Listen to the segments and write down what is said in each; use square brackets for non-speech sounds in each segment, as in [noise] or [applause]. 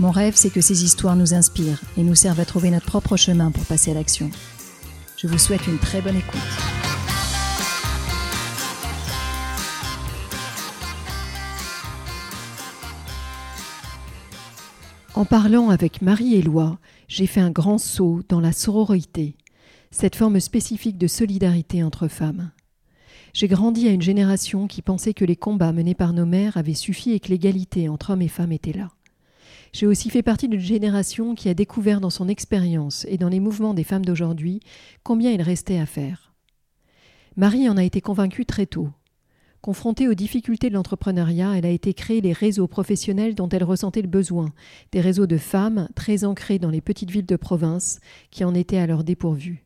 Mon rêve, c'est que ces histoires nous inspirent et nous servent à trouver notre propre chemin pour passer à l'action. Je vous souhaite une très bonne écoute. En parlant avec Marie-Éloi, j'ai fait un grand saut dans la sororité, cette forme spécifique de solidarité entre femmes. J'ai grandi à une génération qui pensait que les combats menés par nos mères avaient suffi et que l'égalité entre hommes et femmes était là. J'ai aussi fait partie d'une génération qui a découvert dans son expérience et dans les mouvements des femmes d'aujourd'hui combien il restait à faire. Marie en a été convaincue très tôt. Confrontée aux difficultés de l'entrepreneuriat, elle a été créer les réseaux professionnels dont elle ressentait le besoin, des réseaux de femmes très ancrés dans les petites villes de province qui en étaient alors dépourvues.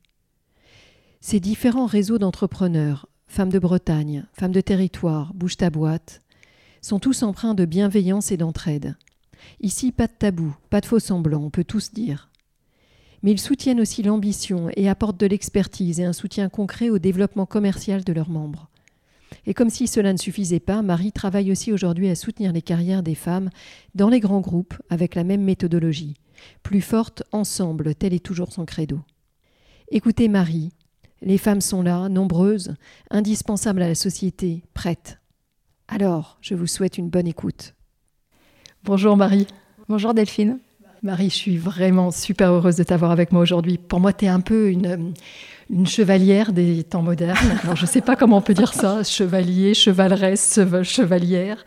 Ces différents réseaux d'entrepreneurs, femmes de Bretagne, femmes de territoire, bouge ta boîte, sont tous empreints de bienveillance et d'entraide. Ici, pas de tabou, pas de faux semblants, on peut tous dire. Mais ils soutiennent aussi l'ambition et apportent de l'expertise et un soutien concret au développement commercial de leurs membres. Et comme si cela ne suffisait pas, Marie travaille aussi aujourd'hui à soutenir les carrières des femmes dans les grands groupes avec la même méthodologie. Plus fortes ensemble, tel est toujours son credo. Écoutez Marie, les femmes sont là, nombreuses, indispensables à la société, prêtes. Alors, je vous souhaite une bonne écoute. Bonjour Marie. Bonjour Delphine. Marie, je suis vraiment super heureuse de t'avoir avec moi aujourd'hui. Pour moi, tu es un peu une, une, chevalière des temps modernes. [laughs] Alors, je ne sais pas comment on peut dire ça, chevalier, chevaleresse, chevalière.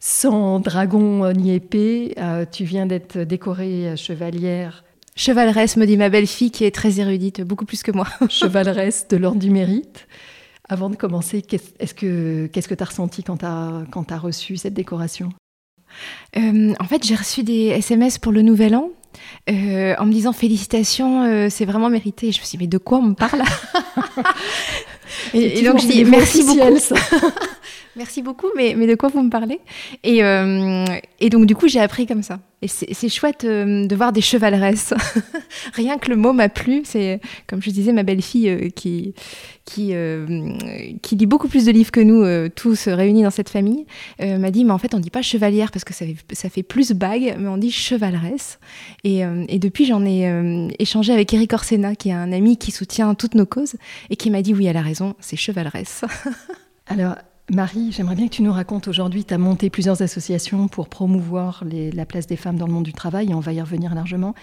Sans dragon ni épée, euh, tu viens d'être décorée chevalière. Chevaleresse, me dit ma belle-fille qui est très érudite, beaucoup plus que moi. [laughs] chevaleresse de l'ordre du mérite. Avant de commencer, qu'est-ce que tu as ressenti quand tu as reçu cette décoration? Euh, en fait, j'ai reçu des SMS pour le nouvel an euh, en me disant félicitations, euh, c'est vraiment mérité. je me suis dit, mais de quoi on me parle et, donc je dis merci beaucoup. [laughs] merci beaucoup, mais, mais de quoi vous me parlez? Et, et donc du coup j'ai appris comme ça. Et c'est chouette de voir des chevaleresses. [laughs] Rien que le mot m'a plu. C'est comme je disais ma belle-fille qui qui, euh, qui lit beaucoup plus de livres que nous, euh, tous réunis dans cette famille, euh, m'a dit, mais en fait, on dit pas chevalière parce que ça fait, plus bague, mais on dit chevaleresse. Et, et depuis, j'en ai échangé avec Eric Orsena, qui est un ami qui soutient toutes nos causes, et qui m'a dit, oui, elle a raison, c'est chevaleresse. [laughs] Alors, Marie, j'aimerais bien que tu nous racontes aujourd'hui, tu as monté plusieurs associations pour promouvoir la place des femmes dans le monde du travail, et on va y revenir largement.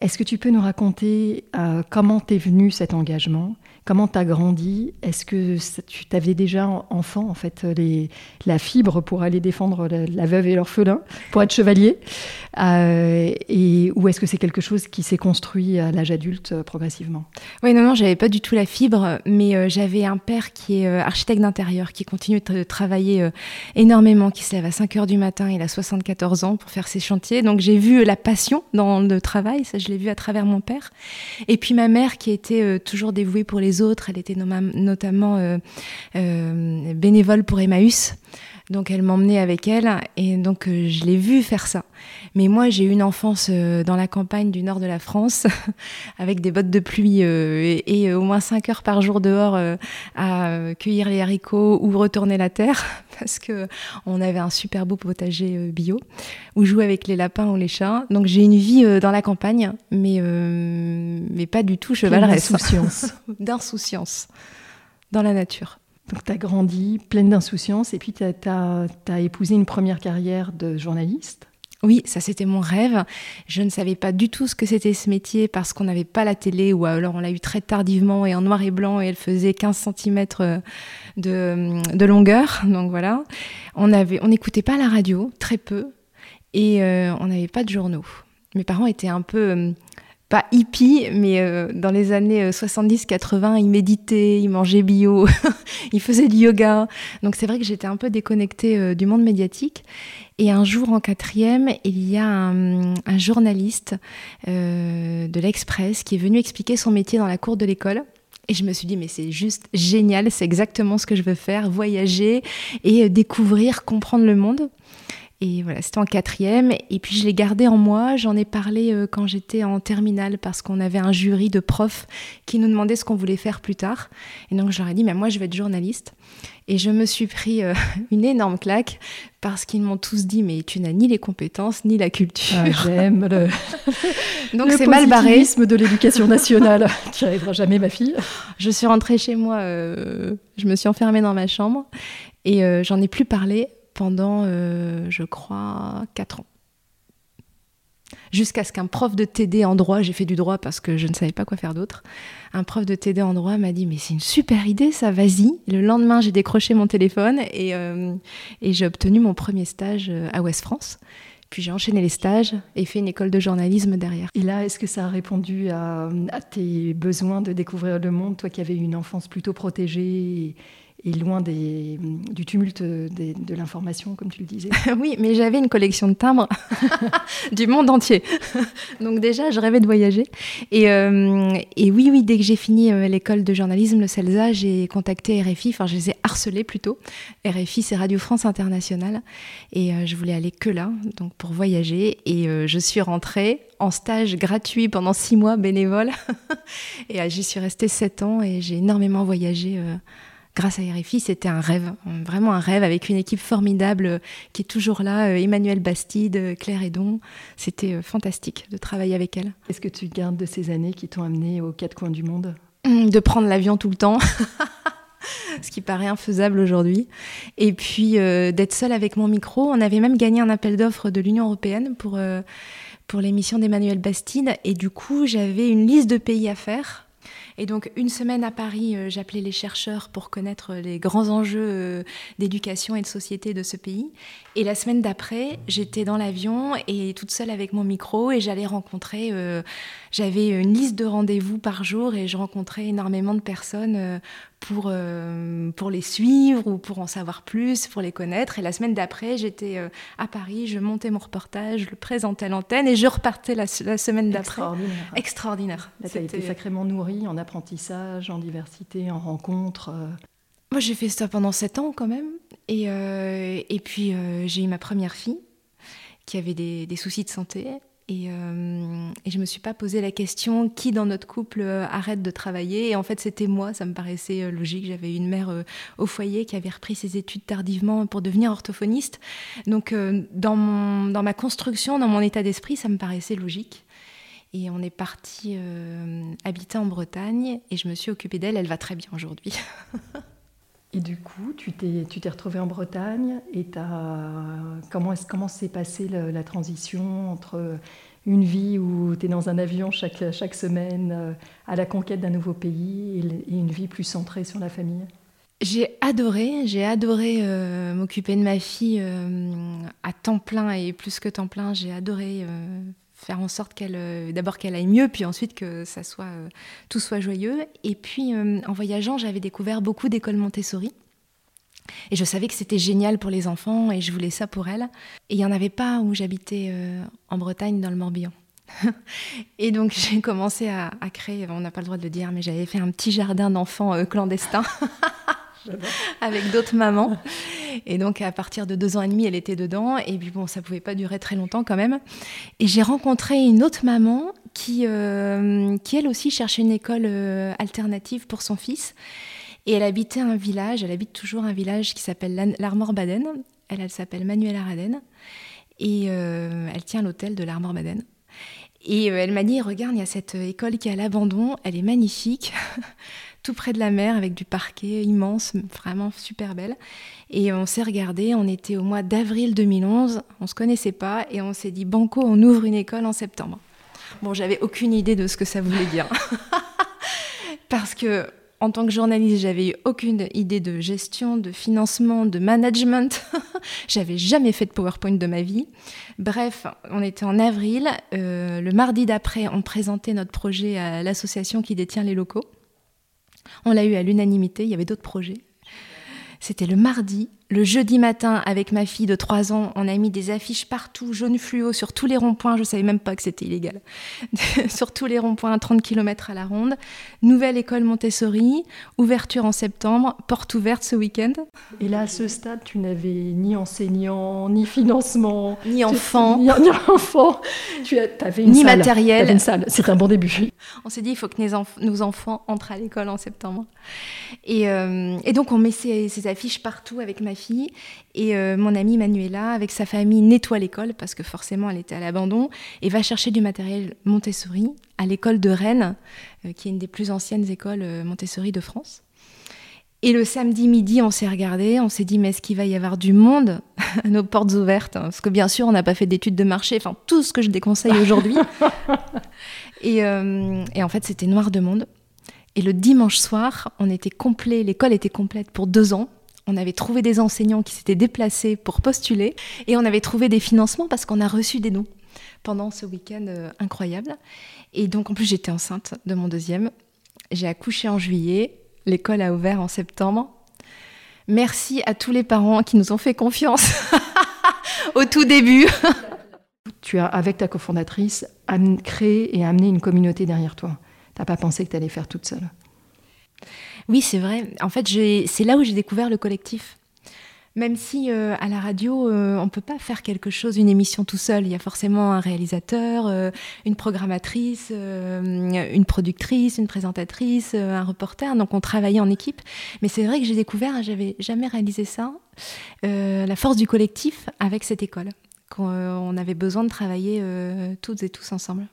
Est-ce que tu peux nous raconter comment t'es venu cet engagement? Comment tu as grandi? Est-ce que tu t'avais déjà enfant, en fait, les, la fibre pour aller défendre la, veuve et l'orphelin, pour être chevalier? Euh, et, Ou est-ce que c'est quelque chose qui s'est construit à l'âge adulte euh, progressivement? Oui, non, non, j'avais pas du tout la fibre, mais euh, j'avais un père qui est architecte d'intérieur, qui continue de travailler énormément, qui se lève à 5 heures du matin, il a 74 ans pour faire ses chantiers. Donc j'ai vu la passion dans le travail, ça je l'ai vu à travers mon père. Et puis ma mère qui était toujours dévouée pour les Elle était notamment euh, euh, bénévole pour Emmaüs. Donc elle m'emmenait avec elle et donc euh, je l'ai vue faire ça. Mais moi j'ai eu une enfance dans la campagne du nord de la France [laughs] avec des bottes de pluie et, au moins 5 heures par jour dehors à cueillir les haricots ou retourner la terre [laughs] parce que on avait un super beau potager bio où jouer avec les lapins ou les chats. Donc j'ai une vie dans la campagne mais mais pas du tout chevaleresse. D'insouciance. [laughs] D'insouciance dans la nature. Donc tu as grandi pleine d'insouciance et puis tu as, épousé une première carrière de journaliste. Oui, ça c'était mon rêve. Je ne savais pas du tout ce que c'était ce métier parce qu'on n'avait pas la télé ou alors on l'a eu très tardivement et en noir et blanc et elle faisait 15 cm euh, de, de longueur. Donc voilà. On n'écoutait pas la radio, très peu, et euh, on n'avait pas de journaux. Mes parents étaient un peu... Euh, pas hippie, mais euh, dans les années 70-80, il méditait, il mangeait bio, [laughs] il faisait du yoga. Donc c'est vrai que j'étais un peu déconnectée du monde médiatique. Et un jour en quatrième, il y a un, journaliste de l'Express qui est venu expliquer son métier dans la cour de l'école. Et je me suis dit, mais c'est juste génial, c'est exactement ce que je veux faire, voyager et euh, découvrir, comprendre le monde. Et voilà, c'était en quatrième. Et puis je l'ai gardé en moi. J'en ai parlé euh, quand j'étais en terminale parce qu'on avait un jury de profs qui nous demandait ce qu'on voulait faire plus tard. Et donc je leur ai dit, mais moi je vais être journaliste. Et je me suis pris euh, [laughs] une énorme claque parce qu'ils m'ont tous dit, mais tu n'as ni les compétences ni la culture. Ah, J'aime le. [laughs] donc c'est mal barré. de l'éducation nationale. [laughs] tu n'y arriveras jamais, ma fille. Je suis rentrée chez moi. Euh, je me suis enfermée dans ma chambre et j'en ai plus parlé pendant, euh, je crois, 4 ans. Jusqu'à ce qu'un prof de TD en droit, j'ai fait du droit parce que je ne savais pas quoi faire d'autre, un prof de TD en droit m'a dit mais c'est une super idée ça, vas-y. Le lendemain j'ai décroché mon téléphone et, euh, et j'ai obtenu mon premier stage euh, à Ouest France. Puis j'ai enchaîné les stages et fait une école de journalisme derrière. Et là, est-ce que ça a répondu à, tes besoins de découvrir le monde, toi qui avais une enfance plutôt protégée loin des, du tumulte de l'information, comme tu le disais. [laughs] oui, mais j'avais une collection de timbres [laughs] du monde entier. [laughs] Donc déjà, je rêvais de voyager. Et, euh, et oui, oui, dès que j'ai fini euh, l'école de journalisme, le CELSA, j'ai contacté RFI, enfin je les ai harcelés plutôt. RFI, c'est Radio France Internationale. Et euh, je voulais aller que là, donc pour voyager. Et je suis rentrée en stage gratuit pendant six mois bénévole. et j'y suis restée sept ans et j'ai énormément voyagé grâce à RFI, c'était un rêve, vraiment un rêve avec une équipe formidable euh, qui est toujours là, euh, Emmanuel Bastide, euh, Claire Edon. C'était fantastique de travailler avec elle. Qu'est-ce que tu gardes de ces années qui t'ont amené aux quatre coins du monde? Hum, De prendre l'avion tout le temps. [laughs] ce qui paraît infaisable aujourd'hui. Et puis d'être seule avec mon micro. On avait même gagné un appel d'offres de l'Union européenne pour, pour l'émission d'Emmanuel Bastide. Et du coup, j'avais une liste de pays à faire et donc, une semaine à Paris, euh, j'appelais les chercheurs pour connaître les grands enjeux euh, d'éducation et de société de ce pays. Et la semaine d'après, j'étais dans l'avion et toute seule avec mon micro et j'allais rencontrer, euh, j'avais une liste de rendez-vous par jour et je rencontrais énormément de personnes pour, euh, pour les suivre ou pour en savoir plus, pour les connaître. Et la semaine d'après, j'étais euh, à Paris, je montais mon reportage, je le présentais à l'antenne et je repartais la, semaine d'après. Extraordinaire. Extraordinaire. Là, tu as été sacrément nourri en apprentissage, en diversité, en rencontres. Euh. Moi, j'ai fait ça pendant sept ans quand même. Et, et puis, j'ai eu ma première fille qui avait des, des soucis de santé. Euh, et, je me suis pas posé la question qui dans notre couple euh, arrête de travailler? Et en fait, c'était moi. Ça me paraissait euh, logique. J'avais une mère au foyer qui avait repris ses études tardivement pour devenir orthophoniste. Donc, dans, dans ma construction, dans mon état d'esprit, ça me paraissait logique. Et on est parti habiter en Bretagne et je me suis occupée d'elle. Elle va très bien aujourd'hui. [laughs] Et du coup, tu t'es, tu t'es retrouvée en Bretagne et comment, est, comment s'est passée la, transition entre une vie où tu es dans un avion chaque, chaque semaine euh, à la conquête d'un nouveau pays et, une vie plus centrée sur la famille? J'ai adoré, j'ai adoré euh, m'occuper de ma fille euh, à temps plein et plus que temps plein. J'ai adoré faire en sorte qu'elle, euh, d'abord qu'elle aille mieux, puis ensuite que ça soit, euh, tout soit joyeux. Et puis euh, en voyageant, j'avais découvert beaucoup d'écoles Montessori. Et je savais que c'était génial pour les enfants et je voulais ça pour elles. Et il n'y en avait pas où j'habitais en Bretagne, dans le Morbihan. [laughs] et donc j'ai commencé à, à créer, on n'a pas le droit de le dire, mais j'avais fait un petit jardin d'enfants clandestin. [laughs] avec d'autres mamans. Et donc, à partir de deux ans et demi, elle était dedans. Et puis, bon, ça pouvait pas durer très longtemps quand même. Et j'ai rencontré une autre maman qui, euh, qui elle aussi, cherchait une école euh, alternative pour son fils. Et elle habitait un village, elle habite toujours un village qui s'appelle l'Armor-Baden. Elle, elle s'appelle Manuela Raden. Et euh, elle tient l'hôtel de l'Armor-Baden. Et elle m'a dit, regarde, il y a cette école qui est à l'abandon, elle est magnifique. [laughs] tout près de la mer avec du parquet immense, vraiment super belle. Et on s'est regardé, on était au mois d'avril 2011, on se connaissait pas et on s'est dit banco, on ouvre une école en septembre. Bon, j'avais aucune idée de ce que ça voulait dire. [laughs] Parce que en tant que journaliste, j'avais eu aucune idée de gestion, de financement, de management. [laughs] j'avais jamais fait de PowerPoint de ma vie. Bref, on était en avril. Euh, le mardi d'après, on présentait notre projet à l'association qui détient les locaux. On l'a eu à l'unanimité. Il y avait d'autres projets. C'était le mardi. Le jeudi matin, avec ma fille de 3 ans, on a mis des affiches partout, jaune fluo, sur tous les ronds-points. Je ne savais même pas que c'était illégal. [laughs] sur tous les ronds-points, à 30 km à la ronde. Nouvelle école Montessori, ouverture en septembre, porte ouverte ce week-end. Et là, à ce stade, tu n'avais ni enseignant, ni financement, ni enfant. [laughs] Ni, enfant. Tu avais une ni matériel. une salle. C'est un bon début. [laughs] On s'est dit, il faut que nos, enfants entrent à l'école en septembre. Et, euh, donc, on met ces, ces affiches partout avec ma fille et euh, mon amie Manuela, avec sa famille, nettoie l'école parce que forcément elle était à l'abandon et va chercher du matériel Montessori à l'école de Rennes, euh, qui est une des plus anciennes écoles euh, Montessori de France. Et le samedi midi, on s'est regardé, on s'est dit, mais est-ce qu'il va y avoir du monde [laughs] à nos portes ouvertes Parce que bien sûr, on n'a pas fait d'études de marché, enfin tout ce que je déconseille aujourd'hui. [laughs] et, et en fait, c'était noir de monde. Et le dimanche soir, on était complet, l'école était complète pour deux ans. On avait trouvé des enseignants qui s'étaient déplacés pour postuler et on avait trouvé des financements parce qu'on a reçu des dons pendant ce week-end euh, incroyable. Et donc en plus j'étais enceinte de mon deuxième. J'ai accouché en juillet, l'école a ouvert en septembre. Merci à tous les parents qui nous ont fait confiance [laughs] au tout début. [laughs] tu as, avec ta cofondatrice, créé et amené une communauté derrière toi. Tu n'as pas pensé que tu allais faire toute seule? Oui, c'est vrai. En fait, c'est là où j'ai découvert le collectif. Même si euh, à la radio, euh, on ne peut pas faire quelque chose, une émission tout seul. Il y a forcément un réalisateur, euh, une programmatrice, une productrice, une présentatrice, un reporter. Donc on travaillait en équipe. Mais c'est vrai que j'ai découvert, j'avais jamais réalisé ça, la force du collectif avec cette école. qu'on avait besoin de travailler toutes et tous ensemble.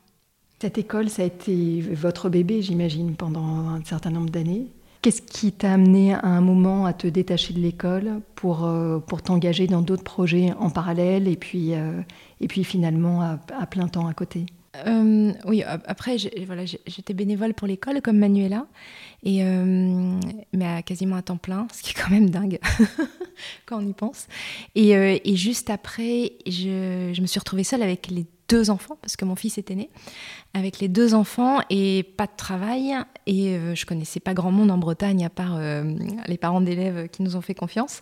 Cette école, ça a été votre bébé, j'imagine, pendant un certain nombre d'années? Qu'est-ce qui t'a amené à un moment à te détacher de l'école pour, euh, pour t'engager dans d'autres projets en parallèle et puis, euh, et puis finalement à, plein temps à côté? Euh, oui, après, voilà, j'étais bénévole pour l'école comme Manuela, et, mais à, quasiment à temps plein, ce qui est quand même dingue [laughs] quand on y pense. Et, et juste après, je, je, me suis retrouvée seule avec les deux enfants, parce que mon fils était né, avec les deux enfants et pas de travail. Et euh, je connaissais pas grand monde en Bretagne, à part euh, les parents d'élèves qui nous ont fait confiance.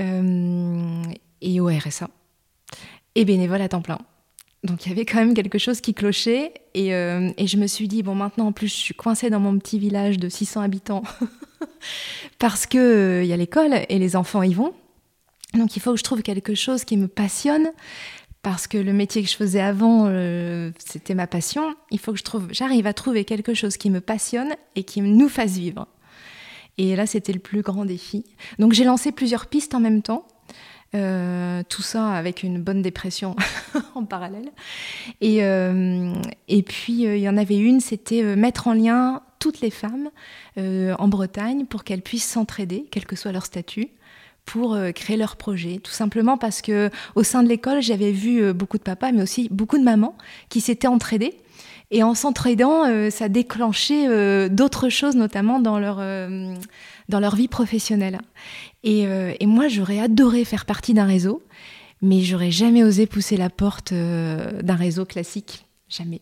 Euh, et au RSA. Et bénévole à temps plein. Donc il y avait quand même quelque chose qui clochait. Et, et je me suis dit, bon, maintenant en plus, je suis coincée dans mon petit village de 600 habitants. [laughs] parce qu'il il y a l'école et les enfants y vont. Donc il faut que je trouve quelque chose qui me passionne, parce que le métier que je faisais avant, euh, c'était ma passion. Il faut que je trouve, j'arrive à trouver quelque chose qui me passionne et qui nous fasse vivre. Et là, c'était le plus grand défi. Donc, j'ai lancé plusieurs pistes en même temps. Euh, tout ça avec une bonne dépression [laughs] en parallèle. Et, euh, et puis, il y en avait une, c'était mettre en lien toutes les femmes en Bretagne pour qu'elles puissent s'entraider, quel que soit leur statut pour euh, créer leur projet. Tout simplement parce que au sein de l'école, j'avais vu euh, beaucoup de papas, mais aussi beaucoup de mamans qui s'étaient entraidés. Et en s'entraidant, euh, ça déclenchait d'autres choses, notamment dans leur, dans leur vie professionnelle. Et, et moi, j'aurais adoré faire partie d'un réseau, mais j'aurais jamais osé pousser la porte d'un réseau classique. Jamais.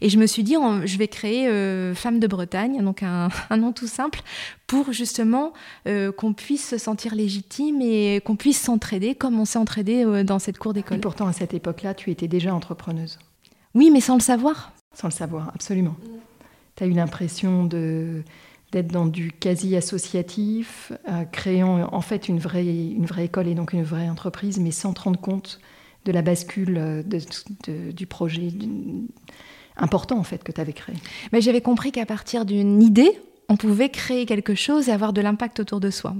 Et je me suis dit, je vais créer euh, Femme de Bretagne, donc [laughs] un, nom tout simple, pour justement euh, qu'on puisse se sentir légitime et qu'on puisse s'entraider comme on s'est entraidé euh, dans cette cour d'école. Et pourtant, à cette époque-là, tu étais déjà entrepreneuse. Oui, mais sans le savoir. Sans le savoir, absolument. Tu as eu l'impression de d'être dans du quasi associatif, créant en fait une vraie, une vraie école et donc une vraie entreprise, mais sans te rendre compte de la bascule du projet, important en fait que tu avais créé Mais J'avais compris qu'à partir d'une idée, on pouvait créer quelque chose et avoir de l'impact autour de soi.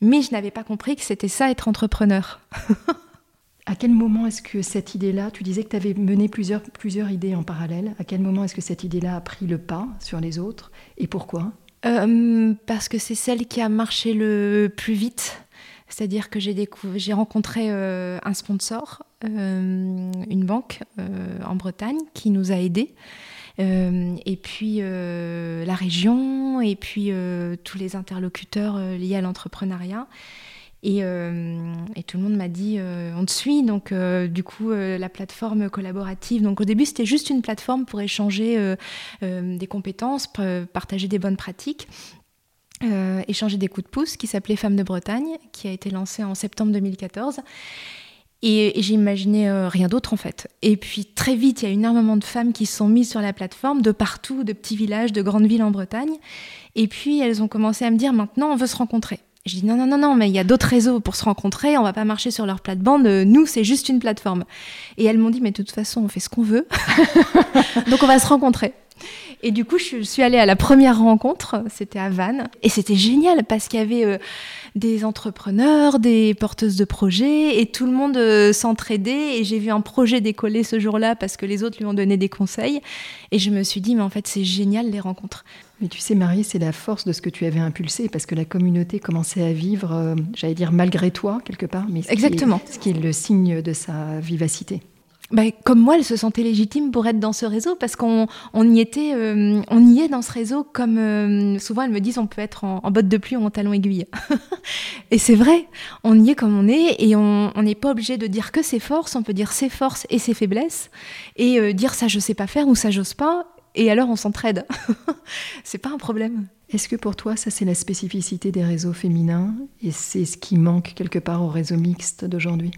Mais je n'avais pas compris que c'était ça être entrepreneur. à quel moment est-ce que cette idée-là, tu disais que tu avais mené plusieurs, plusieurs idées en parallèle, à quel moment est-ce que cette idée-là a pris le pas sur les autres et pourquoi? Euh, Parce que c'est celle qui a marché le plus vite. C'est-à-dire que j'ai, rencontré euh, un sponsor, une banque euh, en Bretagne qui nous a aidés. et puis la région, et puis tous les interlocuteurs liés à l'entrepreneuriat. Et, tout le monde m'a dit on te suit donc du coup la plateforme collaborative donc au début c'était juste une plateforme pour échanger des compétences partager des bonnes pratiques euh, échanger des coups de pouce qui s'appelait Femmes de Bretagne, qui a été lancée en septembre 2014. Et, j'ai imaginé euh, rien d'autre en fait. Et puis très vite, il y a énormément de femmes qui sont mises sur la plateforme, de partout, de petits villages, de grandes villes en Bretagne. Et puis elles ont commencé à me dire maintenant on veut se rencontrer. Je dis non, non, non, non, mais il y a d'autres réseaux pour se rencontrer, on va pas marcher sur leur plate-bande, nous c'est juste une plateforme. Et elles m'ont dit mais de toute façon on fait ce qu'on veut, [laughs] donc on va se rencontrer. Et du coup, je suis allée à la première rencontre, c'était à Vannes, et c'était génial parce qu'il y avait euh, des entrepreneurs, des porteuses de projets, et tout le monde euh, s'entraidait. Et j'ai vu un projet décoller ce jour-là parce que les autres lui ont donné des conseils. Et je me suis dit, mais en fait, c'est génial les rencontres. Mais tu sais, Marie, c'est la force de ce que tu avais impulsé, parce que la communauté commençait à vivre, euh, j'allais dire malgré toi, quelque part, mais Exactement. ce qui est le signe de sa vivacité. Bah, comme moi, elle se sentait légitime pour être dans ce réseau parce qu'on on y était, euh, on y est dans ce réseau comme euh, souvent elles me disent on peut être en, botte de pluie ou en talon aiguille. [laughs] et c'est vrai, on y est comme on est et on n'est pas obligé de dire que ses forces, on peut dire ses forces et ses faiblesses et euh, dire ça je sais pas faire ou ça j'ose pas et alors on s'entraide. [laughs] c'est pas un problème. Est-ce que pour toi ça c'est la spécificité des réseaux féminins et c'est ce qui manque quelque part au réseau mixte d'aujourd'hui?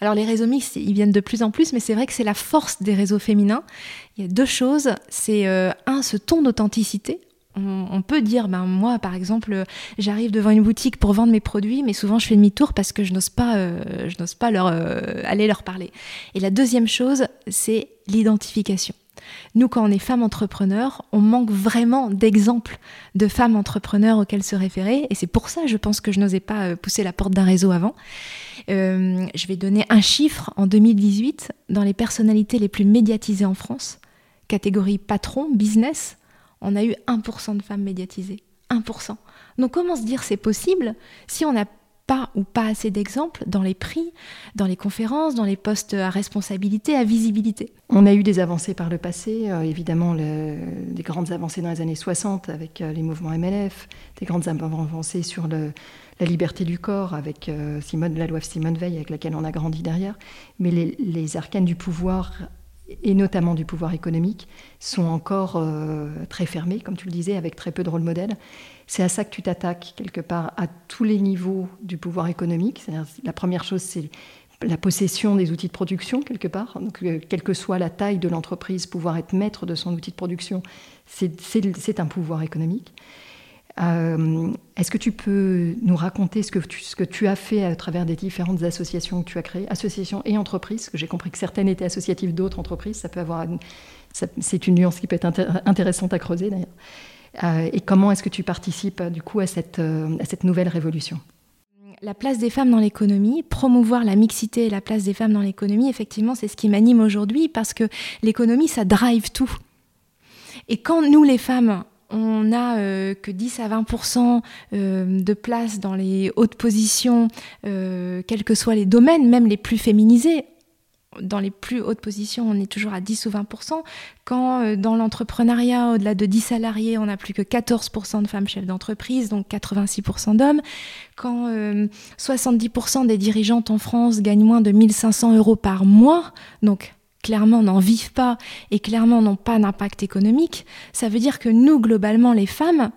Alors les réseaux mixtes, ils viennent de plus en plus, mais c'est vrai que c'est la force des réseaux féminins. Il y a deux choses. C'est euh, un, ce ton d'authenticité. On, peut dire, ben moi par exemple, j'arrive devant une boutique pour vendre mes produits, mais souvent je fais demi-tour parce que je n'ose pas, euh, je n'ose pas leur euh, aller leur parler. Et la deuxième chose, c'est l'identification. Nous, quand on est femme entrepreneur, on manque vraiment d'exemples de femmes entrepreneurs auxquelles se référer. Et c'est pour ça, je pense, que je n'osais pas euh, pousser la porte d'un réseau avant. Euh, je vais donner un chiffre. En 2018, dans les personnalités les plus médiatisées en France, catégorie patron, business, on a eu 1% de femmes médiatisées. 1%. Donc comment se dire c'est possible si on n'a pas ou pas assez d'exemples dans les prix, dans les conférences, dans les postes à responsabilité, à visibilité. On a eu des avancées par le passé, euh, évidemment des grandes avancées dans les années 60 avec euh, les mouvements MLF, des grandes avancées sur la liberté du corps avec euh, Simone, la loi Simone Veil avec laquelle on a grandi derrière, mais les, arcanes du pouvoir et notamment du pouvoir économique, sont encore très fermés, comme tu le disais, avec très peu de rôle modèle. C'est à ça que tu t'attaques quelque part à tous les niveaux du pouvoir économique. La première chose, c'est la possession des outils de production quelque part. Donc, euh, quelle que soit la taille de l'entreprise, pouvoir être maître de son outil de production, c'est un pouvoir économique. Euh, est-ce que tu peux nous raconter ce que, tu, as fait à travers des différentes associations que tu as créées, associations et entreprises, que j'ai compris que certaines étaient associatives d'autres entreprises, ça peut avoir, c'est une nuance qui peut être intéressante à creuser d'ailleurs. Euh, et comment est-ce que tu participes du coup à cette, euh, nouvelle révolution? La place des femmes dans l'économie, promouvoir la mixité et la place des femmes dans l'économie, effectivement, c'est ce qui m'anime aujourd'hui parce que l'économie, ça drive tout. Et quand nous, les femmes, on n'a euh, que 10 à 20% de place dans les hautes positions, quels que soient les domaines, même les plus féminisés, dans les plus hautes positions, on est toujours à 10 ou 20 Quand euh, dans l'entrepreneuriat, au-delà de 10 salariés, on n'a plus que 14 de femmes chefs d'entreprise, donc 86% d'hommes. Quand 70% euh, des dirigeantes en France gagnent moins de 1500 euros par mois, donc clairement n'en vivent pas et clairement n'ont pas d'impact économique, ça veut dire que nous, globalement, les femmes,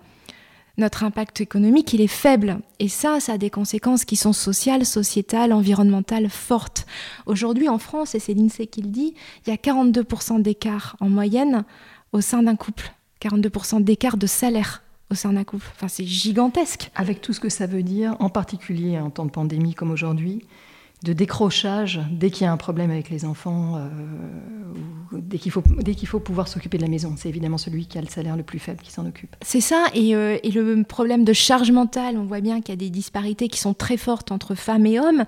notre impact économique, il est faible. Et ça, ça a des conséquences qui sont sociales, sociétales, environnementales fortes. Aujourd'hui, en France, et c'est l'INSEE qui le dit, il y a 42% d'écart en moyenne au sein d'un couple. 42% d'écart de salaire au sein d'un couple. Enfin, c'est gigantesque. Avec tout ce que ça veut dire, en particulier en temps de pandémie comme aujourd'hui, de décrochage dès qu'il y a un problème avec les enfants, euh, ou dès qu'il faut, dès qu'il faut pouvoir s'occuper de la maison. C'est évidemment celui qui a le salaire le plus faible qui s'en occupe. C'est ça, et, euh, et, le problème de charge mentale, on voit bien qu'il y a des disparités qui sont très fortes entre femmes et hommes,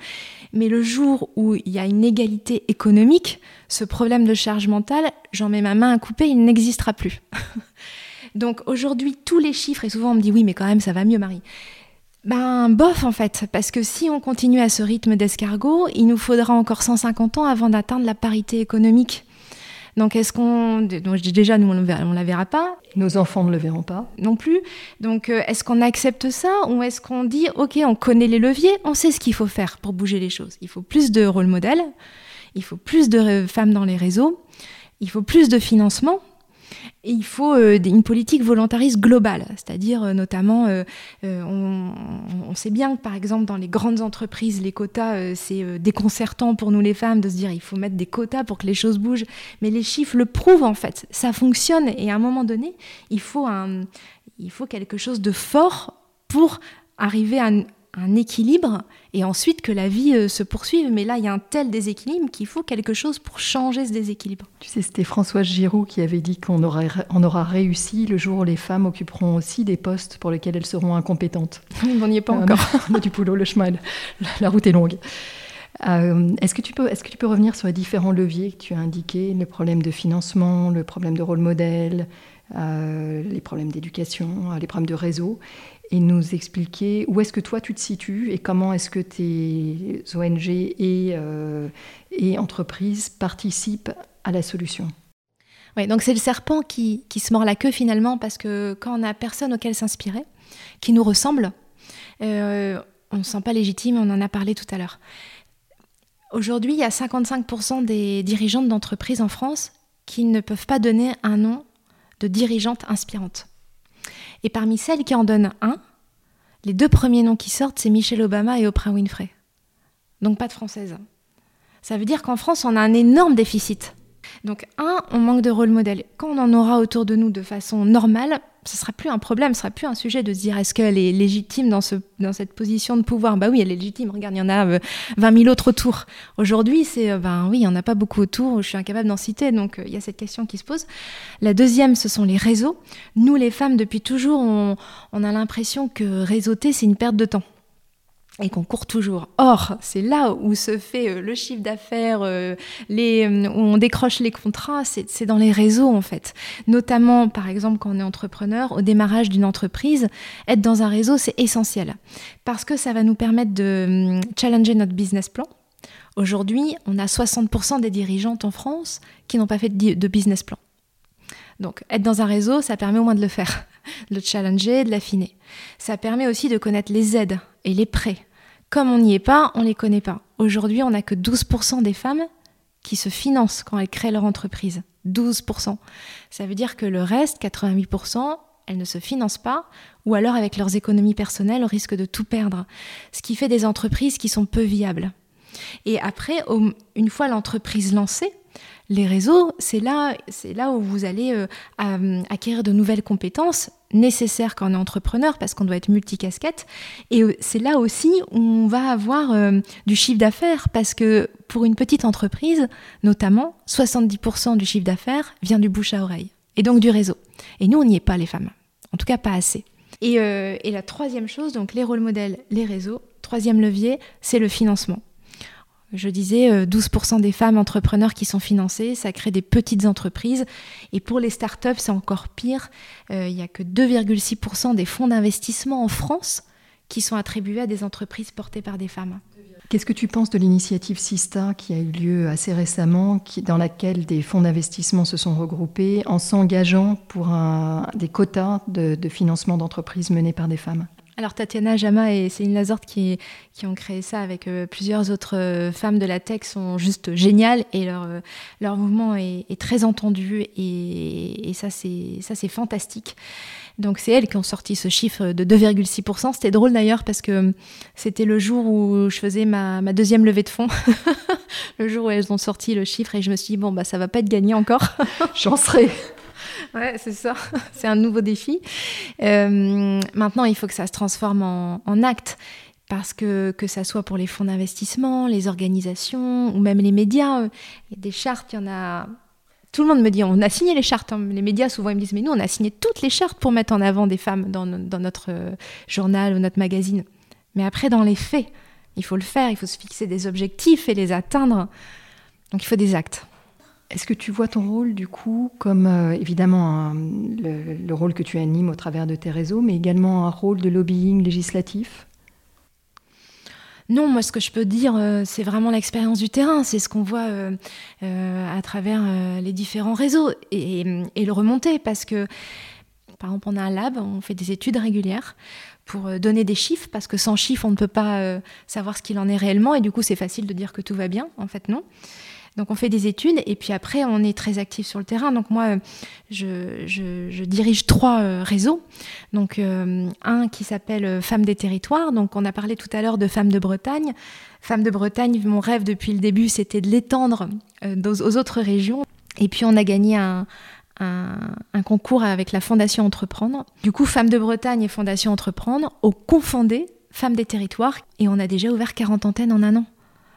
mais le jour où il y a une égalité économique, ce problème de charge mentale, j'en mets ma main à couper, il n'existera plus. [laughs] Donc aujourd'hui, tous les chiffres, et souvent on me dit oui, mais quand même ça va mieux Marie. Ben, bof en fait, parce que si on continue à ce rythme d'escargot, il nous faudra encore 150 ans avant d'atteindre la parité économique. Donc est-ce qu'on, donc déjà nous on ne la verra pas, nos enfants ne le verront pas non plus. Donc euh, est-ce qu'on accepte ça ou est-ce qu'on dit ok on connaît les leviers, on sait ce qu'il faut faire pour bouger les choses. Il faut plus de rôle modèle, il faut plus de femmes dans les réseaux, il faut plus de financement et il faut euh, une politique volontariste globale, c'est-à-dire euh, notamment, euh, on, sait bien que par exemple dans les grandes entreprises, les quotas, c'est déconcertant pour nous les femmes de se dire il faut mettre des quotas pour que les choses bougent, mais les chiffres le prouvent en fait, ça fonctionne. Et à un moment donné, il faut, un, il faut quelque chose de fort pour arriver à, un équilibre et ensuite que la vie euh, se poursuive. Mais là, il y a un tel déséquilibre qu'il faut quelque chose pour changer ce déséquilibre. Tu sais, c'était Françoise Giroud qui avait dit qu'on aura, on aura réussi le jour où les femmes occuperont aussi des postes pour lesquels elles seront incompétentes. [laughs] on n'y est pas euh, encore. [laughs] on a du boulot, le chemin, la, route est longue. Euh, est-ce, que tu peux, est-ce que tu peux revenir sur les différents leviers que tu as indiqués, le problème de financement, le problème de rôle modèle, les problèmes d'éducation, les problèmes de réseau? Et nous expliquer où est-ce que toi tu te situes et comment est-ce que tes ONG et, euh, et entreprises participent à la solution. Oui, donc c'est le serpent qui, qui, se mord la queue finalement parce que quand on n'a personne auquel s'inspirer, qui nous ressemble, euh, on ne se sent pas légitime, on en a parlé tout à l'heure. Aujourd'hui, il y a 55% des dirigeantes d'entreprises en France qui ne peuvent pas donner un nom de dirigeante inspirante. Et parmi celles qui en donnent un, les deux premiers noms qui sortent, c'est Michelle Obama et Oprah Winfrey. Donc pas de française. Ça veut dire qu'en France, on a un énorme déficit. Donc un, on manque de rôle modèle. Quand on en aura autour de nous de façon normale, ce sera plus un problème, ce sera plus un sujet de se dire est-ce qu'elle est légitime dans, ce, dans cette position de pouvoir? Bah oui, elle est légitime. Regarde, il y en a 20 euh, 000 autres autour. Aujourd'hui, c'est euh, ben oui, il n'y en a pas beaucoup autour. Je suis incapable d'en citer, donc euh, il y a cette question qui se pose. La deuxième, ce sont les réseaux. Nous, les femmes, depuis toujours, on a l'impression que réseauter, c'est une perte de temps et qu'on court toujours. Or, c'est là où se fait euh, le chiffre d'affaires, euh, euh, où on décroche les contrats, c'est dans les réseaux en fait. Notamment, par exemple, quand on est entrepreneur, au démarrage d'une entreprise, être dans un réseau, c'est essentiel. Parce que ça va nous permettre de hum, challenger notre business plan. Aujourd'hui, on a 60% des dirigeantes en France qui n'ont pas fait de business plan. Donc, être dans un réseau, ça permet au moins de le faire, [laughs] de le challenger, de l'affiner. Ça permet aussi de connaître les aides et les prêts. Comme on n'y est pas, on ne les connaît pas. Aujourd'hui, on n'a que 12% des femmes qui se financent quand elles créent leur entreprise. 12%. Ça veut dire que le reste, 88%, elles ne se financent pas, ou alors avec leurs économies personnelles, au risque de tout perdre. Ce qui fait des entreprises qui sont peu viables. Et après, une fois l'entreprise lancée, les réseaux, c'est là, là où vous allez euh, acquérir de nouvelles compétences nécessaires quand on est entrepreneur, parce qu'on doit être multicasquette. Et euh, c'est là aussi où on va avoir euh, du chiffre d'affaires, parce que pour une petite entreprise, notamment, 70% du chiffre d'affaires vient du bouche à oreille, et donc du réseau. Et nous, on n'y est pas, les femmes. En tout cas, pas assez. Et, et la troisième chose, donc les rôles modèles, les réseaux, troisième levier, c'est le financement. Je disais 12% euh, des femmes entrepreneurs qui sont financées, ça crée des petites entreprises. Et pour les startups, c'est encore pire. Euh, il n'y a que 2,6% des fonds d'investissement en France qui sont attribués à des entreprises portées par des femmes. Qu'est-ce que tu penses de l'initiative Sista qui a eu lieu assez récemment, dans laquelle des fonds d'investissement se sont regroupés en s'engageant pour des quotas de financement d'entreprises menées par des femmes? Alors Tatiana Jama et Céline Lazorte qui, qui ont créé ça avec euh, plusieurs autres euh, femmes de la tech sont juste géniales et leur, euh, leur mouvement est, très entendu et, ça c'est ça c'est fantastique. Donc c'est elles qui ont sorti ce chiffre de 2,6%. C'était drôle d'ailleurs parce que c'était le jour où je faisais ma, ma deuxième levée de fonds, [laughs] le jour où elles ont sorti le chiffre et je me suis dit bon bah ça va pas être gagné encore. [laughs] J'en serai. Ouais, c'est ça. [laughs] c'est un nouveau défi. Euh, maintenant, il faut que ça se transforme en, en acte. Parce que que ça soit pour les fonds d'investissement, les organisations ou même les médias, euh, il y a des chartes, il y en a tout le monde me dit, on a signé les chartes. Hein. Les médias, souvent, ils me disent, mais nous, on a signé toutes les chartes pour mettre en avant des femmes dans, notre euh, journal ou notre magazine. Mais après, dans les faits, il faut le faire, il faut se fixer des objectifs et les atteindre. Donc, il faut des actes. Est-ce que tu vois ton rôle, du coup, comme euh, évidemment le, rôle que tu animes au travers de tes réseaux, mais également un rôle de lobbying législatif? Non, moi, ce que je peux dire, euh, c'est vraiment l'expérience du terrain. C'est ce qu'on voit euh, à travers les différents réseaux et, le remonter. Parce que, par exemple, on a un lab, on fait des études régulières pour donner des chiffres, parce que sans chiffres, on ne peut pas savoir ce qu'il en est réellement. Et du coup, c'est facile de dire que tout va bien. En fait, non. Donc on fait des études et puis après on est très actif sur le terrain. Donc moi je, dirige trois euh, réseaux. Donc euh, un qui s'appelle Femmes des territoires. Donc on a parlé tout à l'heure de Femmes de Bretagne. Femmes de Bretagne, mon rêve depuis le début c'était de l'étendre euh, aux, autres régions. Et puis on a gagné un, un, concours avec la Fondation Entreprendre. Du coup, Femmes de Bretagne et Fondation Entreprendre ont confondé Femmes des territoires et on a déjà ouvert 40 antennes en un an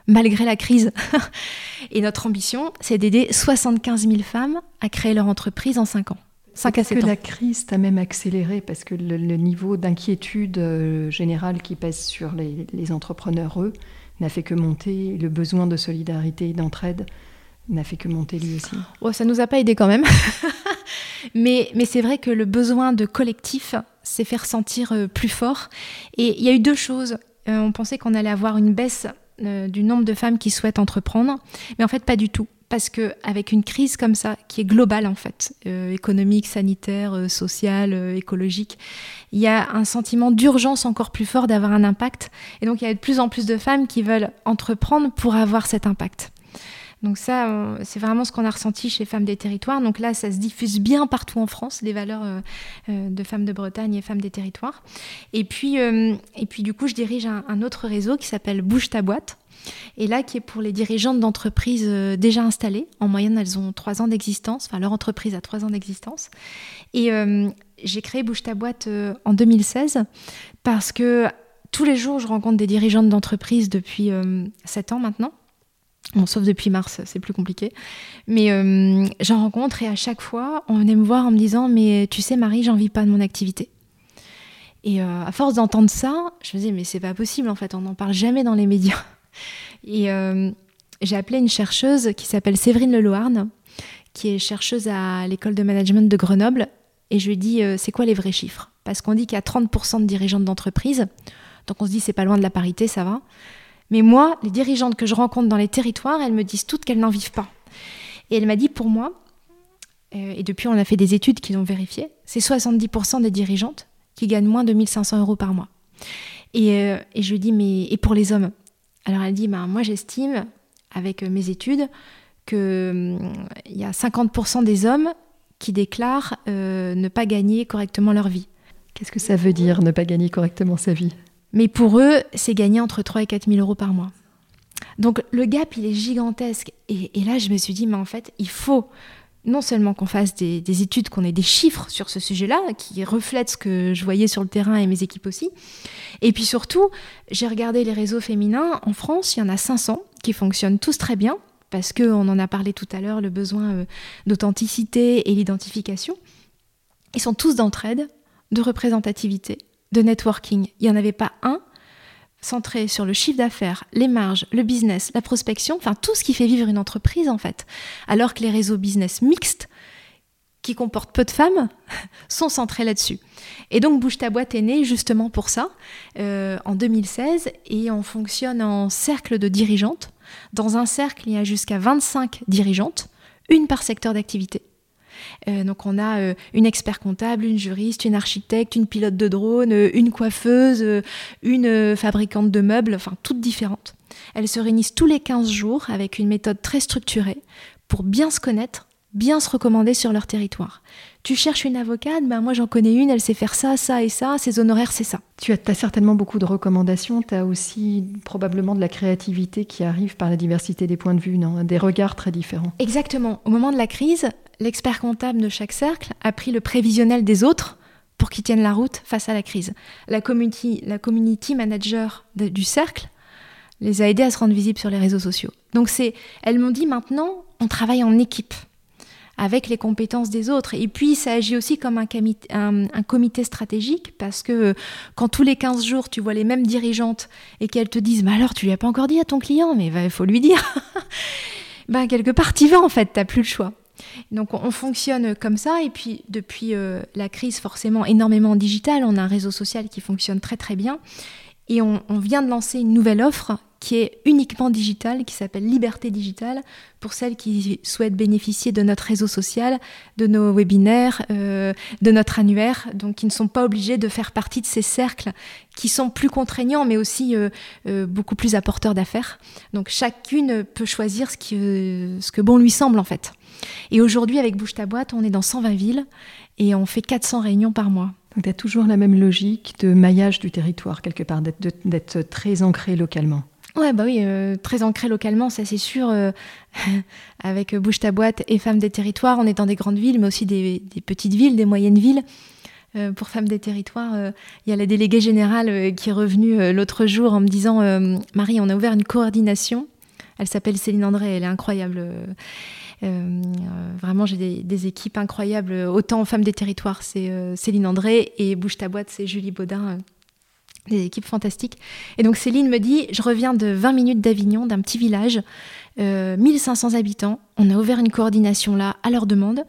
malgré la crise. [laughs] Et notre ambition, c'est d'aider 75 000 femmes à créer leur entreprise en 5 ans. 5 à 7 que la crise t'a même accéléré parce que le, niveau d'inquiétude euh, générale qui pèse sur les, entrepreneurs, eux, n'a fait que monter. Le besoin de solidarité et d'entraide n'a fait que monter lui aussi? Oh, ça nous a pas aidé quand même. [laughs] mais mais c'est vrai que le besoin de collectif s'est fait ressentir euh, plus fort. Et il y a eu deux choses. Euh, on pensait qu'on allait avoir une baisse euh, du nombre de femmes qui souhaitent entreprendre, mais en fait pas du tout. Parce que avec une crise comme ça, qui est globale en fait, euh, économique, sanitaire, euh, sociale, écologique, il y a un sentiment d'urgence encore plus fort d'avoir un impact. Et donc il y a de plus en plus de femmes qui veulent entreprendre pour avoir cet impact. Donc ça, euh, c'est vraiment ce qu'on a ressenti chez Femmes des Territoires. Donc là, ça se diffuse bien partout en France, les valeurs euh, euh, de Femmes de Bretagne et Femmes des Territoires. Et puis, et puis du coup, je dirige un, autre réseau qui s'appelle Bouge ta boîte. Et là, qui est pour les dirigeantes d'entreprises déjà installées. En moyenne, elles ont trois ans d'existence. Enfin, leur entreprise a trois ans d'existence. Et j'ai créé Bouge ta boîte en 2016 parce que tous les jours, je rencontre des dirigeantes d'entreprises depuis sept ans maintenant Bon, sauf depuis mars, c'est plus compliqué. Mais euh, j'en rencontre et à chaque fois, on venait me voir en me disant Mais tu sais, Marie, j'en vis pas de mon activité. Et euh, à force d'entendre ça, je me disais Mais c'est pas possible, en fait, on n'en parle jamais dans les médias. [laughs] Et euh, j'ai appelé une chercheuse qui s'appelle Séverine Leloarn, qui est chercheuse à l'école de management de Grenoble. Et je lui ai dit C'est quoi les vrais chiffres? Parce qu'on dit qu'il y a 30% de dirigeantes d'entreprise. Donc on se dit C'est pas loin de la parité, ça va. Mais moi, les dirigeantes que je rencontre dans les territoires, elles me disent toutes qu'elles n'en vivent pas. Et elle m'a dit pour moi, euh, et depuis on a fait des études qui l'ont vérifié, c'est 70% des dirigeantes qui gagnent moins de 1500 euros par mois. Euh, et, je lui dis, mais et pour les hommes? Alors elle dit, ben, moi j'estime, avec euh, mes études, qu'il hum, y a 50% des hommes qui déclarent ne pas gagner correctement leur vie. Qu'est-ce que ça veut dire, ne pas gagner correctement sa vie? Mais pour eux, c'est gagner entre 3 et 4 000 euros par mois. Donc le gap, il est gigantesque. Et, là, je me suis dit, mais en fait, il faut non seulement qu'on fasse des, études, qu'on ait des chiffres sur ce sujet-là, qui reflètent ce que je voyais sur le terrain et mes équipes aussi. Et puis surtout, j'ai regardé les réseaux féminins. En France, il y en a 500 qui fonctionnent tous très bien, parce qu'on en a parlé tout à l'heure, le besoin euh, d'authenticité et l'identification. Ils sont tous d'entraide, de représentativité, de networking. Il n'y en avait pas un centré sur le chiffre d'affaires, les marges, le business, la prospection, enfin tout ce qui fait vivre une entreprise en fait. Alors que les réseaux business mixtes, qui comportent peu de femmes, [laughs] sont centrés là-dessus. Et donc Bouge ta boîte est née justement pour ça, euh, en 2016, et on fonctionne en cercle de dirigeantes. Dans un cercle, il y a jusqu'à 25 dirigeantes, une par secteur d'activité. Euh, donc on a euh, une expert comptable, une juriste, une architecte, une pilote de drone, euh, une coiffeuse, une fabricante de meubles, enfin toutes différentes. Elles se réunissent tous les 15 jours avec une méthode très structurée pour bien se connaître, bien se recommander sur leur territoire. Tu cherches une avocate, ben moi j'en connais une, elle sait faire ça, ça et ça, ses honoraires c'est ça. Tu as, as, certainement beaucoup de recommandations, tu as aussi probablement de la créativité qui arrive par la diversité des points de vue, non? Des regards très différents. Exactement. Au moment de la crise, l'expert comptable de chaque cercle a pris le prévisionnel des autres pour qu'ils tiennent la route face à la crise. La community, la community manager du cercle les a aidés à se rendre visibles sur les réseaux sociaux. Donc c'est, elles m'ont dit maintenant, on travaille en équipe avec les compétences des autres. Et puis, ça agit aussi comme un, comité stratégique, parce que quand tous les 15 jours, tu vois les mêmes dirigeantes et qu'elles te disent, mais alors, tu lui as pas encore dit à ton client, mais il faut lui dire. [laughs] ben, quelque part, y vas en fait, tu n'as plus le choix. Donc on, fonctionne comme ça et puis depuis euh, la crise forcément énormément en digital, on a un réseau social qui fonctionne très très bien Et on, vient de lancer une nouvelle offre qui est uniquement digitale, qui s'appelle Liberté Digitale, pour celles qui souhaitent bénéficier de notre réseau social, de nos webinaires, euh, de notre annuaire, donc qui ne sont pas obligés de faire partie de ces cercles qui sont plus contraignants, mais aussi euh, euh, beaucoup plus apporteurs d'affaires. Donc chacune peut choisir ce, qui, ce que bon lui semble en fait. Et aujourd'hui, avec Bouge ta boîte, on est dans 120 villes et on fait 400 réunions par mois. Donc tu as toujours la même logique de maillage du territoire, quelque part, d'être très ancré localement. Ouais, bah oui, euh, très ancré localement, ça c'est sûr. Euh, [laughs] avec Bouge ta boîte et Femmes des territoires, on est dans des grandes villes, mais aussi des, petites villes, des moyennes villes. Euh, pour Femmes des territoires, il y a la déléguée générale qui est revenue l'autre jour en me disant Marie, on a ouvert une coordination. Elle s'appelle Céline André, elle est incroyable. vraiment, j'ai des, équipes incroyables. Autant Femmes des territoires, c'est Céline André, et Bouge ta boîte, c'est Julie Baudin des équipes fantastiques. Et donc Céline me dit, je reviens de 20 minutes d'Avignon, d'un petit village, 1500 euh, habitants. On a ouvert une coordination là à leur demande.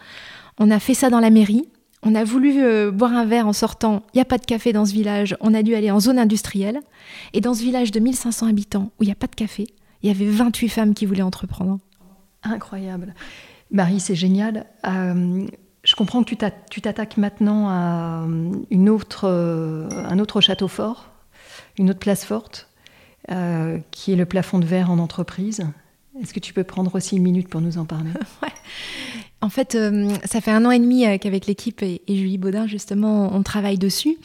On a fait ça dans la mairie. On a voulu euh, boire un verre en sortant. Il n'y a pas de café dans ce village. On a dû aller en zone industrielle. Et dans ce village de 1500 habitants où il n'y a pas de café, il y avait 28 femmes qui voulaient entreprendre. Incroyable. Marie, c'est génial. Euh, comprends que tu t'attaques maintenant à euh, une autre, euh, un autre château fort, une autre place forte, euh, qui est le plafond de verre en entreprise. Est-ce que tu peux prendre aussi une minute pour nous en parler? [laughs] En fait, ça fait un an et demi qu'avec l'équipe et, Julie Baudin, justement, on travaille dessus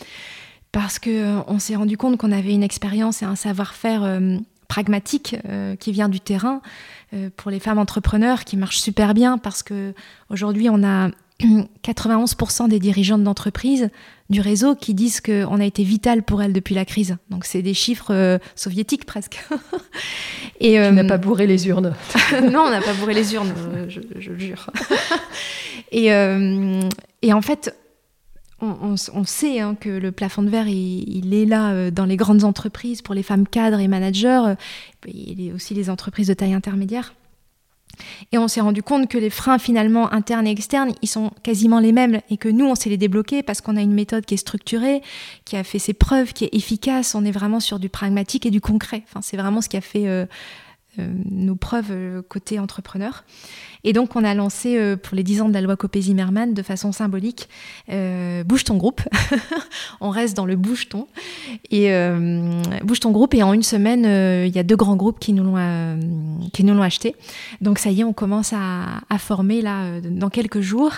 parce qu'on s'est rendu compte qu'on avait une expérience et un savoir-faire pragmatique qui vient du terrain pour les femmes entrepreneurs qui marche super bien parce que aujourd'hui on a 91% des dirigeantes d'entreprise du réseau qui disent qu'on a été vital pour elles depuis la crise. Donc c'est des chiffres euh, soviétiques presque. [laughs] et euh, n'a pas bourré les urnes. [laughs] non, on n'a pas bourré les urnes, euh, je, le jure. [laughs] et, et, en fait, on, sait hein, que le plafond de verre, il, est là dans les grandes entreprises pour les femmes cadres et managers, il est aussi les entreprises de taille intermédiaire. Et on s'est rendu compte que les freins finalement internes et externes, ils sont quasiment les mêmes et que nous, on sait les débloquer parce qu'on a une méthode qui est structurée, qui a fait ses preuves, qui est efficace. On est vraiment sur du pragmatique et du concret. Enfin, c'est vraiment ce qui a fait euh, nos preuves euh, côté entrepreneur. Et donc, on a lancé euh, pour les 10 ans de la loi Copé-Zimmermann de façon symbolique Bouge ton groupe. [laughs] on reste dans le bouge ton. Et Bouge ton groupe. Et en une semaine, il y a deux grands groupes qui nous l'ont acheté. Donc, ça y est, on commence à former là dans quelques jours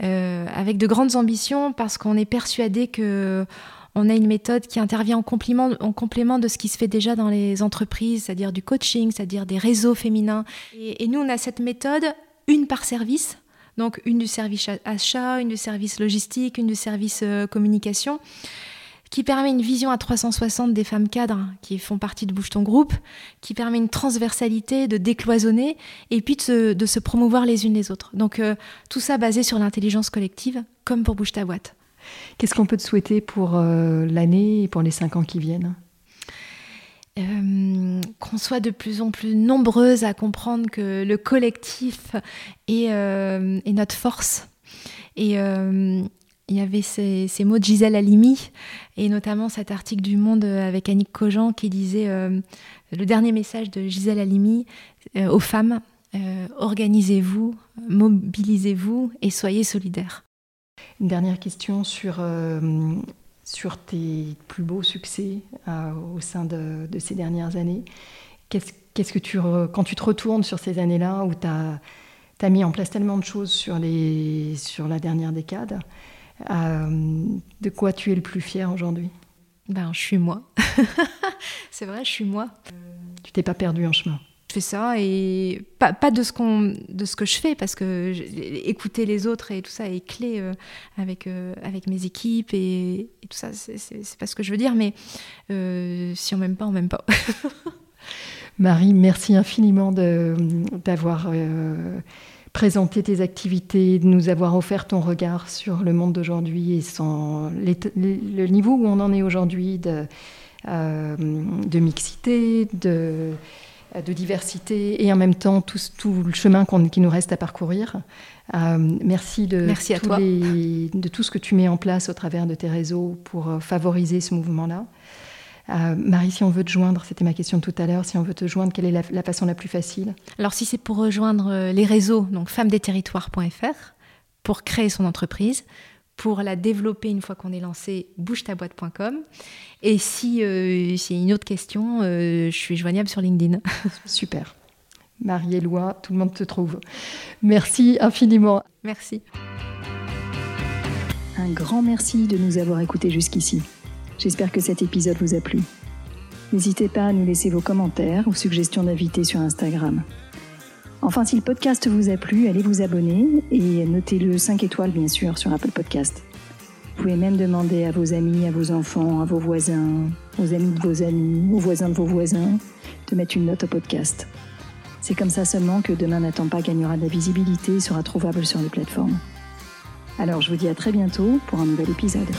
avec de grandes ambitions parce qu'on est persuadé que on a une méthode qui intervient en complément, en complément de ce qui se fait déjà dans les entreprises, c'est-à-dire du coaching, c'est-à-dire des réseaux féminins. Et, nous, on a cette méthode, une par service. Donc une du service achat, une du service logistique, une du service euh, communication, qui permet une vision à 360 des femmes cadres qui font partie de Bouge ton groupe, qui permet une transversalité, de décloisonner, et puis de se, promouvoir les unes les autres. Donc euh, tout ça basé sur l'intelligence collective, comme pour Bouge ta boîte. Qu'est-ce qu'on peut te souhaiter pour euh, l'année et pour les cinq ans qui viennent? Euh, qu'on soit de plus en plus nombreuses à comprendre que le collectif est, euh, notre force. Et il y avait ces, mots de Gisèle Halimi, et notamment cet article du Monde avec Annick Cogent qui disait le dernier message de Gisèle Halimi aux femmes organisez-vous, mobilisez-vous et soyez solidaires. Une dernière question sur, euh, sur tes plus beaux succès euh, au sein de, de, ces dernières années. Qu'est-ce, qu'est-ce que tu, quand tu te retournes sur ces années-là où tu as, as, mis en place tellement de choses sur, les, sur la dernière décade, euh, de quoi tu es le plus fier aujourd'hui? Ben, Je suis moi. [laughs] C'est vrai, je suis moi. Tu t'es pas perdu en chemin? Fais ça et pas, pas de ce qu'on de ce que je fais parce que écouter les autres et tout ça est clé euh, avec euh, avec mes équipes et, tout ça c'est pas ce que je veux dire mais euh, si on m'aime pas on m'aime pas. [laughs] Marie merci infiniment d'avoir présenté tes activités de nous avoir offert ton regard sur le monde d'aujourd'hui et sans le niveau où on en est aujourd'hui de de mixité de de diversité et en même temps tout, tout le chemin qui nous reste à parcourir. Euh, merci de, merci à toi. de tout ce que tu mets en place au travers de tes réseaux pour euh, favoriser ce mouvement-là. Euh, Marie, si on veut te joindre, c'était ma question tout à l'heure, si on veut te joindre, quelle est la, façon la plus facile? Alors si c'est pour rejoindre les réseaux, donc femmesdesterritoires.fr, pour créer son entreprise, pour la développer une fois qu'on est lancé, bougetaboîte.com. Et si euh, c'est une autre question, je suis joignable sur LinkedIn. [laughs] Super. Marie-Éloi, tout le monde te trouve. Merci infiniment. Merci. Un grand merci de nous avoir écoutés jusqu'ici. J'espère que cet épisode vous a plu. N'hésitez pas à nous laisser vos commentaires ou suggestions d'invités sur Instagram. Enfin, si le podcast vous a plu, allez vous abonner et notez-le 5 étoiles bien sûr sur Apple Podcast. Vous pouvez même demander à vos amis, à vos enfants, à vos voisins, aux amis de vos amis, aux voisins de vos voisins, de mettre une note au podcast. C'est comme ça seulement que Demain n'attend pas gagnera de la visibilité et sera trouvable sur les plateformes. Alors je vous dis à très bientôt pour un nouvel épisode.